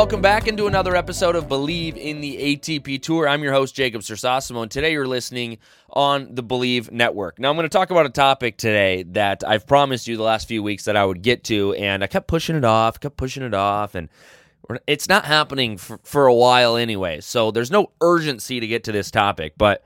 Welcome back into another episode of Bleav in the ATP Tour. I'm your host Jacob Sersosimo, and today you're listening on the Bleav Network. Now I'm going to talk about a topic today that I've promised you the last few weeks that I would get to, and I kept pushing it off, kept pushing it off, and it's not happening for, for a while anyway. So there's no urgency to get to this topic, but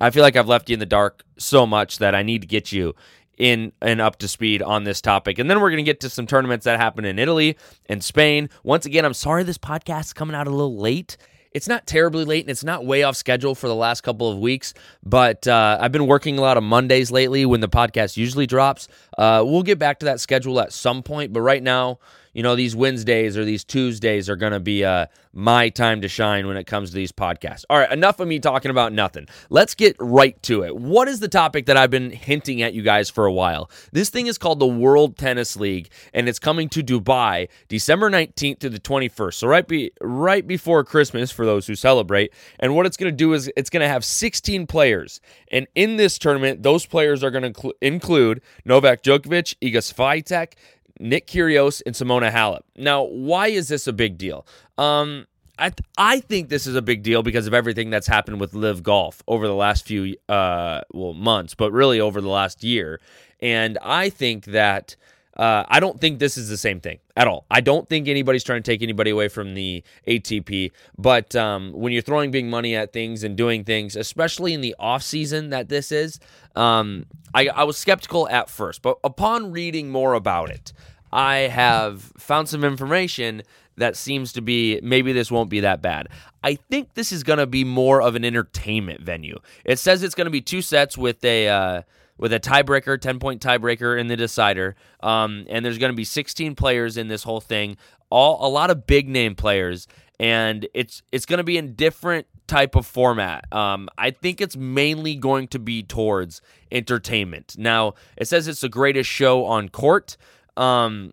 I feel like I've left you in the dark so much that I need to get you in and up to speed on this topic. And then we're going to get to some tournaments that happen in Italy and Spain. Once again, I'm sorry this podcast is coming out a little late. It's not terribly late and it's not way off schedule for the last couple of weeks, but uh, I've been working a lot of Mondays lately when the podcast usually drops. Uh, we'll get back to that schedule at some point, but right now, you know, these Wednesdays or these Tuesdays are going to be uh, my time to shine when it comes to these podcasts. All right, enough of me talking about nothing. Let's get right to it. What is the topic that I've been hinting at you guys for a while? This thing is called the World Tennis League, and it's coming to Dubai December 19th to the 21st. So right be right before Christmas for those who celebrate. And what it's going to do is it's going to have 16 players, and in this tournament, those players are going to cl- include Novak Djokovic, Iga Swiatek, Nick Kyrgios and Simona Halep. Now, why is this a big deal? Um, I th- I think this is a big deal because of everything that's happened with LIV Golf over the last few uh well months, but really over the last year. And I think that uh, I don't think this is the same thing at all. I don't think anybody's trying to take anybody away from the ATP. But um, when you're throwing big money at things and doing things, especially in the off season that this is, um, I, I was skeptical at first. But upon reading more about it, I have found some information that seems to be maybe this won't be that bad. I think this is going to be more of an entertainment venue. It says it's going to be two sets with a. Uh, with a tiebreaker, 10 point tiebreaker in the decider. Um, and there's going to be 16 players in this whole thing, all a lot of big name players. And it's it's going to be in different type of format. Um, I think it's mainly going to be towards entertainment. Now, it says it's the greatest show on court. Um,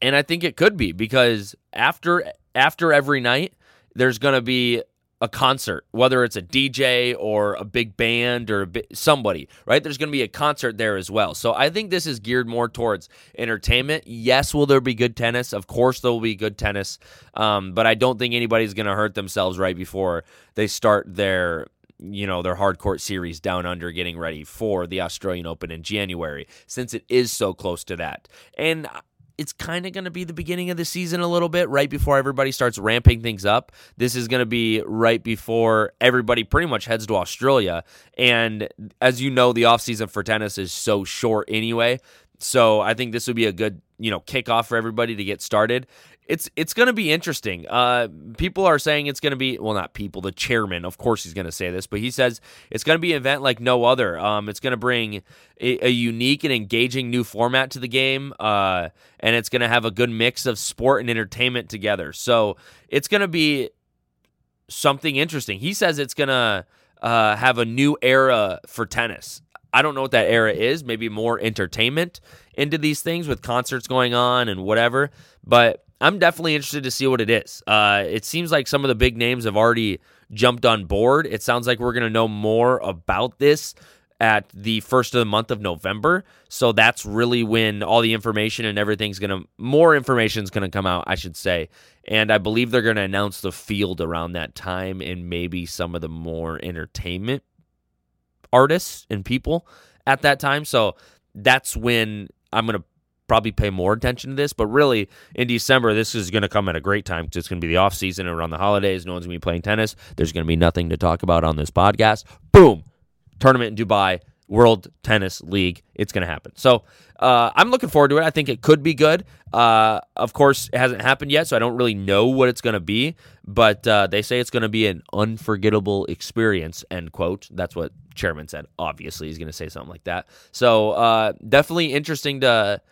and I think it could be because after after every night, there's going to be a concert, whether it's a DJ or a big band or bi- somebody, right? There's going to be a concert there as well. So I think this is geared more towards entertainment. Yes, will there be good tennis? Of course, there will be good tennis. Um, but I don't think anybody's going to hurt themselves right before they start their you know their hard court series down under getting ready for the Australian Open in January since it is so close to that. And it's kind of going to be the beginning of the season a little bit, right before everybody starts ramping things up. This is going to be right before everybody pretty much heads to Australia. And as you know, the offseason for tennis is so short anyway. So I think this would be a good, you know, kickoff for everybody to get started it's it's going to be interesting. Uh, people are saying it's going to be well, not people. The chairman, of course, he's going to say this, but he says it's going to be an event like no other. Um, it's going to bring a, a, unique and engaging new format to the game, uh, and it's going to have a good mix of sport and entertainment together. So it's going to be something interesting. He says it's going to uh, have a new era for tennis. I don't know what that era is. Maybe more entertainment into these things with concerts going on and whatever. But I'm definitely interested to see what it is. Uh, it seems like some of the big names have already jumped on board. It sounds like we're going to know more about this at the first of the month of November. So that's really when all the information and everything's going to, more information is going to come out, I should say. And I believe they're going to announce the field around that time and maybe some of the more entertainment artists and people at that time. So that's when I'm going to probably pay more attention to this. But really, in December, this is going to come at a great time because it's going to be the off season around the holidays. No one's going to be playing tennis. There's going to be nothing to talk about on this podcast. Boom, tournament in Dubai. World Tennis League. It's going to happen. So uh, I'm looking forward to it. I think it could be good. Uh, of course, it hasn't happened yet, so I don't really know what it's going to be. But uh, they say it's going to be an unforgettable experience. End quote. That's what Chairman said. Obviously, he's going to say something like that. So uh, definitely interesting to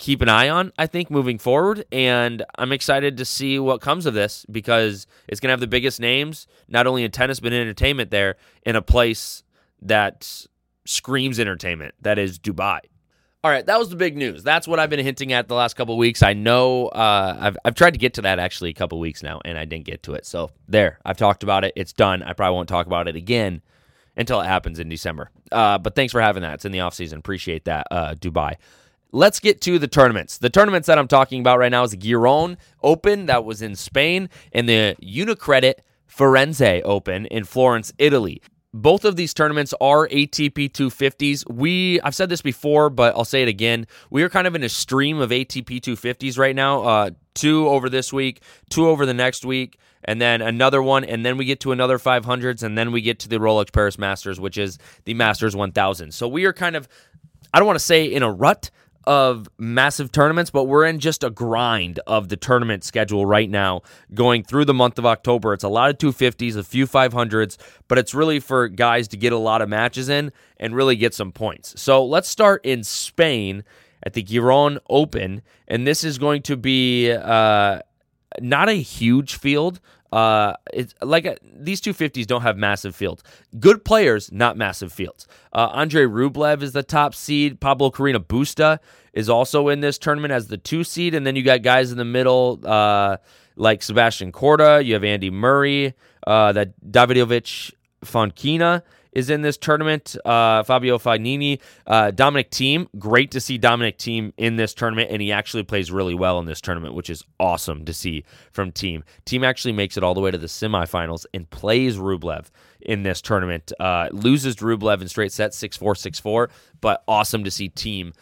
keep an eye on, I think, moving forward. And I'm excited to see what comes of this because it's going to have the biggest names, not only in tennis, but in entertainment there in a place that screams entertainment. That is Dubai. All right, that was the big news. That's what I've been hinting at the last couple weeks. I know uh, I've I've tried to get to that actually a couple weeks now, and I didn't get to it. So there, I've talked about it. It's done. I probably won't talk about it again until it happens in December. Uh, but thanks for having that. It's in the off season. Appreciate that, uh, Dubai. Let's get to the tournaments. The tournaments that I'm talking about right now is the Gijón Open that was in Spain and the Unicredit Firenze Open in Florence, Italy both of these tournaments are ATP 250s. We I've said this before, but I'll say it again. We are kind of in a stream of ATP 250s right now. Uh, two over this week, two over the next week, and then another one, and then we get to another 500s, and then we get to the Rolex Paris Masters, which is the Masters 1000. So we are kind of I don't want to say in a rut, of massive tournaments, but we're in just a grind of the tournament schedule right now going through the month of October. It's a lot of 250s, a few 500s, but it's really for guys to get a lot of matches in and really get some points. So let's start in Spain at the Gijón Open, and this is going to be uh, not a huge field. Uh, it's like uh, these 250s don't have massive fields. Good players, not massive fields. Uh, Andre Rublev is the top seed. Pablo Carreño Busta is also in this tournament as the two seed, and then you got guys in the middle uh, like Sebastian Korda. You have Andy Murray, uh, that Davidovich Fokina is in this tournament. Uh, Fabio Fognini, uh, Dominic Thiem. Great to see Dominic Thiem in this tournament, and he actually plays really well in this tournament, which is awesome to see from Thiem. Thiem actually makes it all the way to the semifinals and plays Rublev in this tournament. Uh, loses Rublev in straight sets, 6 4, 6 4, but awesome to see Thiem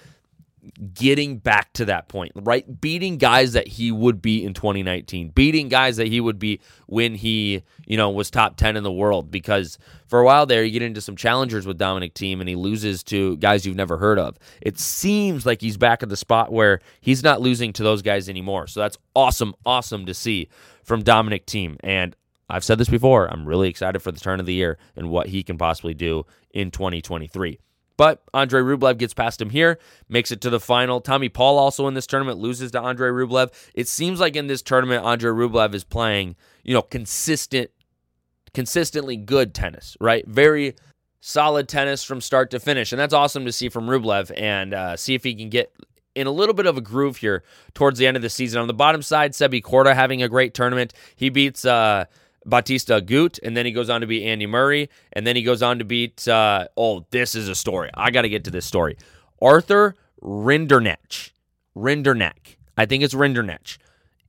getting back to that point, right? Beating guys that he would be in 2019, beating guys that he would be when he, you know, was top 10 in the world. Because for a while there, you get into some challengers with Dominic Thiem and he loses to guys you've never heard of. It seems like he's back at the spot where he's not losing to those guys anymore. So that's awesome, awesome to see from Dominic Thiem. And I've said this before, I'm really excited for the turn of the year and what he can possibly do in 2023. But Andre Rublev gets past him here, makes it to the final. Tommy Paul also in this tournament loses to Andre Rublev. It seems like in this tournament, Andre Rublev is playing, you know, consistent, consistently good tennis, right? Very solid tennis from start to finish. And that's awesome to see from Rublev and uh, see if he can get in a little bit of a groove here towards the end of the season. On the bottom side, Sebi Korda having a great tournament. He beats uh, Bautista Agut, and then he goes on to beat Andy Murray, and then he goes on to beat. Uh, oh, this is a story. I got to get to this story. Arthur Rinderknech. Rinderknech. I think it's Rinderknech.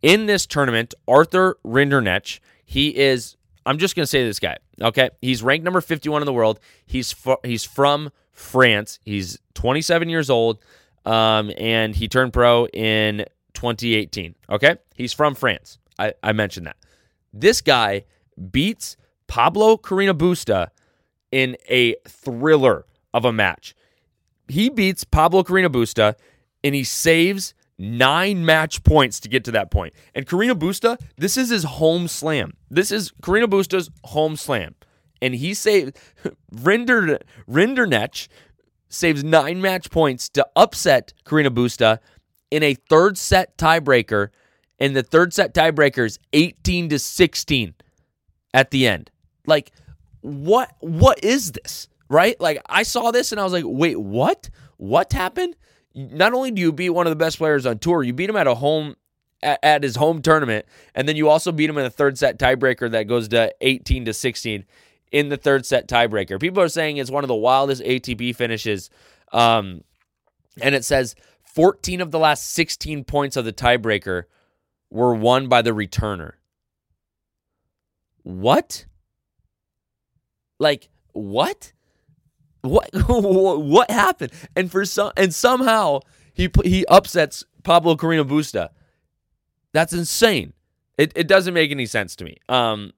In this tournament, Arthur Rinderknech, he is. I'm just gonna say this guy. Okay, he's ranked number 51 in the world. He's he's from France. He's 27 years old, um, and he turned pro in 2018. Okay, he's from France. I, I mentioned that. This guy beats Pablo Carreño Busta in a thriller of a match. He beats Pablo Carreño Busta and he saves nine match points to get to that point. And Carreño Busta, this is his home slam. This is Carreño Busta's home slam. And he saved Rinder Rinderknech saves nine match points to upset Carreño Busta in a third set tiebreaker and the third set tiebreaker is 18 to 16 at the end. Like what what is this? Right? Like I saw this and I was like, "Wait, what? What happened?" Not only do you beat one of the best players on tour, you beat him at a home at, at his home tournament, and then you also beat him in a third set tiebreaker that goes to 18 to 16 in the third set tiebreaker. People are saying it's one of the wildest ATP finishes. Um, and it says 14 of the last 16 points of the tiebreaker were won by the returner. What? Like what? What what happened? And for some and somehow he he upsets Pablo Carreño Busta. That's insane. It it doesn't make any sense to me. Um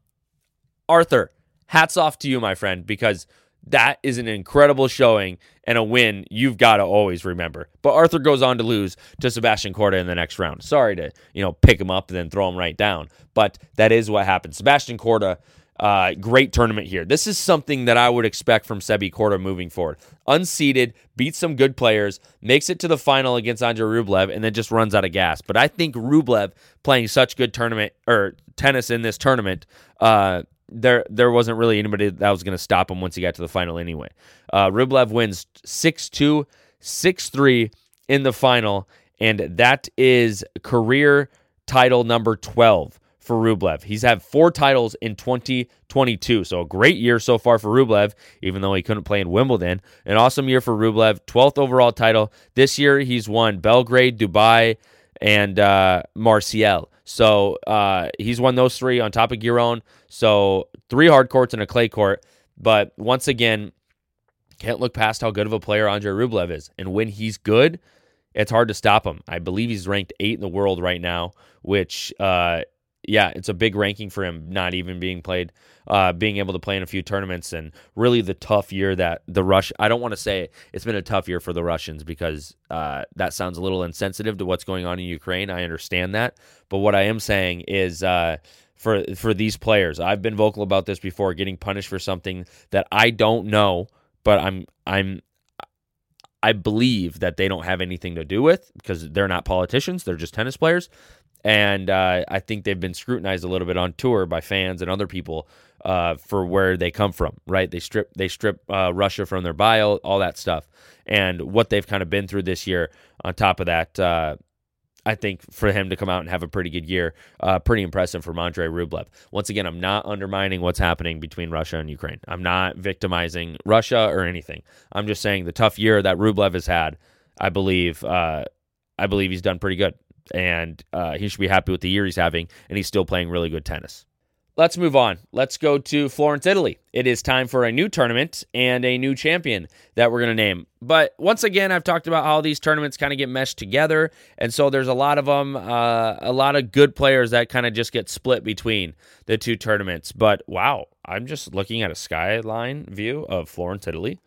Arthur, hats off to you my friend because that is an incredible showing and a win you've got to always remember. But Arthur goes on to lose to Sebastian Korda in the next round. Sorry to, you know, pick him up and then throw him right down, but that is what happened. Sebastian Korda, uh, great tournament here. This is something that I would expect from Sebi Korda moving forward. Unseeded, beats some good players, makes it to the final against Andre Rublev, and then just runs out of gas. But I think Rublev playing such good tournament or tennis in this tournament, uh, there there wasn't really anybody that was going to stop him once he got to the final anyway. Uh, Rublev wins 6 2, 6 3, in the final, and that is career title number 12 for Rublev. He's had four titles in 2022. So a great year so far for Rublev, even though he couldn't play in Wimbledon. An awesome year for Rublev, 12th overall title. This year he's won Belgrade, Dubai, and uh, Marseille. So uh, he's won those three on top of Gijón. So three hard courts and a clay court. But once again, can't look past how good of a player Andre Rublev is. And when he's good, it's hard to stop him. I believe he's ranked eight in the world right now, which uh, yeah, it's a big ranking for him not even being played, uh, being able to play in a few tournaments, and really the tough year that the Rush. I don't want to say it's been a tough year for the Russians because uh, that sounds a little insensitive to what's going on in Ukraine. I understand that, but what I am saying is. Uh, for, for these players, I've been vocal about this before, getting punished for something that I don't know, but I'm I'm I believe that they don't have anything to do with because they're not politicians; they're just tennis players and uh, I think they've been scrutinized a little bit on tour by fans and other people uh, for where they come from. Right? They strip they strip uh, Russia from their bio, all that stuff, and what they've kind of been through this year. On top of that, uh, I think for him to come out and have a pretty good year, uh, pretty impressive from Andrei Rublev. Once again, I'm not undermining what's happening between Russia and Ukraine. I'm not victimizing Russia or anything. I'm just saying the tough year that Rublev has had. I believe. Uh, I believe he's done pretty good and uh, he should be happy with the year he's having, and he's still playing really good tennis. Let's move on. Let's go to Florence, Italy. It is time for a new tournament and a new champion that we're going to name. But once again, I've talked about how these tournaments kind of get meshed together. And so there's a lot of them, uh, a lot of good players that kind of just get split between the two tournaments. But wow, I'm just looking at a skyline view of Florence, Italy.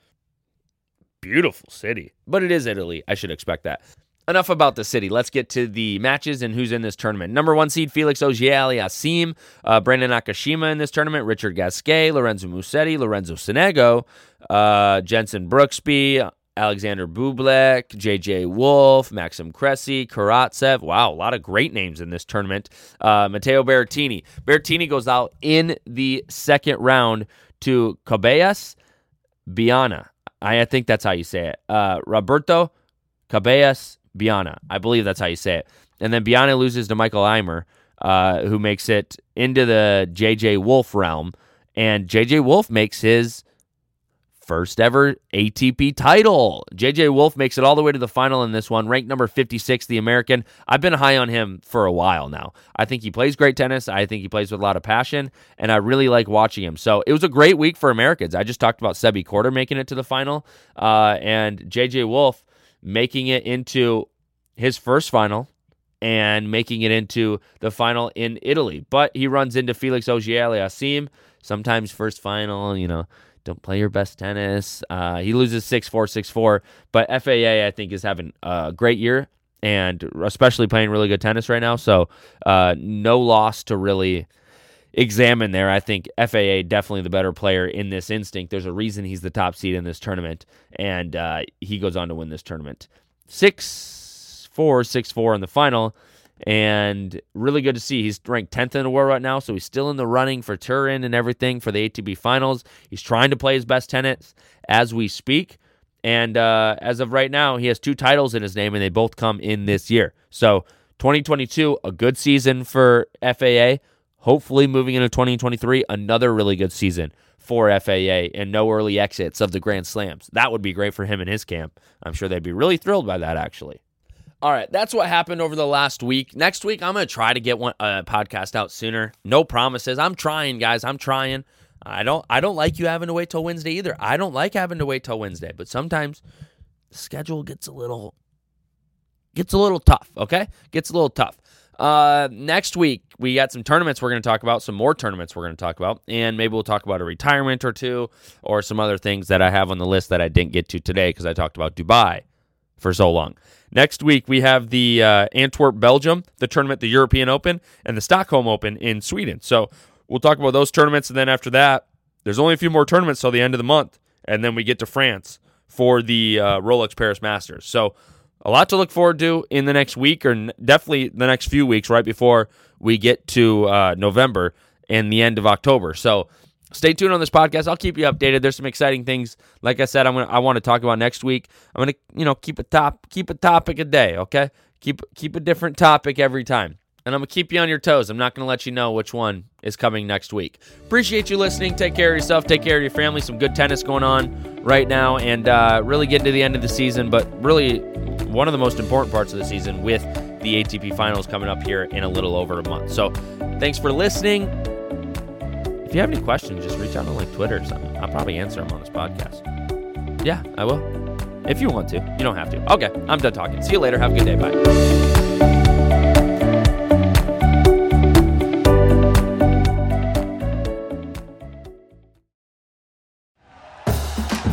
Beautiful city. But it is Italy. I should expect that enough about the city. Let's get to the matches and who's in this tournament. Number one seed Felix Auger-Aliassime, uh, Brandon Nakashima in this tournament, Richard Gasquet, Lorenzo Musetti, Lorenzo Sonego, uh, Jenson Brooksby, Alexander Bublik, JJ Wolf, Maxime Cressy, Karatsev. Wow, a lot of great names in this tournament. Uh, Matteo Berrettini. Berrettini goes out in the second round to Carballés Baena. I think that's how you say it. Uh, Roberto Carballés Baena. I believe that's how you say it. And then Baena loses to Mikael Ymer, uh, who makes it into the JJ Wolf realm. And JJ Wolf makes his first ever ATP title. JJ Wolf makes it all the way to the final in this one, ranked number 56, the American. I've been high on him for a while now. I think he plays great tennis. I think he plays with a lot of passion, and I really like watching him. So it was a great week for Americans. I just talked about Sebi Korda making it to the final, uh, and JJ Wolf making it into his first final and making it into the final in Italy. But he runs into Felix Auger-Aliassime. Sometimes first final, you know, don't play your best tennis. Uh, he loses 6 4, 6 4. But FAA, I think, is having a great year and especially playing really good tennis right now. So uh, no loss to really examine there. I think FAA definitely the better player in this instinct. There's a reason he's the top seed in this tournament, and uh, he goes on to win this tournament. Six four, six four in the final, and really good to see. He's ranked 10th in the world right now, so he's still in the running for Turin and everything for the ATP finals. He's trying to play his best tennis as we speak. And uh, as of right now, he has two titles in his name, and they both come in this year. So 2022, a good season for FAA hopefully moving into 2023, another really good season for FAA and no early exits of the Grand Slams. That would be great for him and his camp. I'm sure they'd be really thrilled by that, actually. All right, that's what happened over the last week. Next week, I'm going to try to get one a podcast out sooner. No promises. I'm trying, guys. I'm trying. I don't. I don't like you having to wait till Wednesday either. I don't like having to wait till Wednesday, but sometimes the schedule gets a little gets a little tough. Okay, gets a little tough. Uh, next week, we got some tournaments we're going to talk about, some more tournaments we're going to talk about, and maybe we'll talk about a retirement or two or some other things that I have on the list that I didn't get to today because I talked about Dubai for so long. Next week, we have the uh, Antwerp, Belgium, the tournament, the European Open, and the Stockholm Open in Sweden. So we'll talk about those tournaments, and then after that, there's only a few more tournaments till the end of the month, and then we get to France for the uh, Rolex Paris Masters. So a lot to look forward to in the next week or definitely the next few weeks right before we get to uh, November and the end of October. So stay tuned on this podcast. I'll keep you updated. There's some exciting things. Like I said, I'm gonna I want to talk about next week. I'm gonna you know keep a top keep a topic a day. Okay, keep keep a different topic every time. And I'm going to keep you on your toes. I'm not going to let you know which one is coming next week. Appreciate you listening. Take care of yourself. Take care of your family. Some good tennis going on right now. And uh, really getting to the end of the season, but really one of the most important parts of the season with the ATP finals coming up here in a little over a month. So thanks for listening. If you have any questions, just reach out on like Twitter or something. I'll probably answer them on this podcast. Yeah, I will. If you want to. You don't have to. Okay, I'm done talking. See you later. Have a good day. Bye.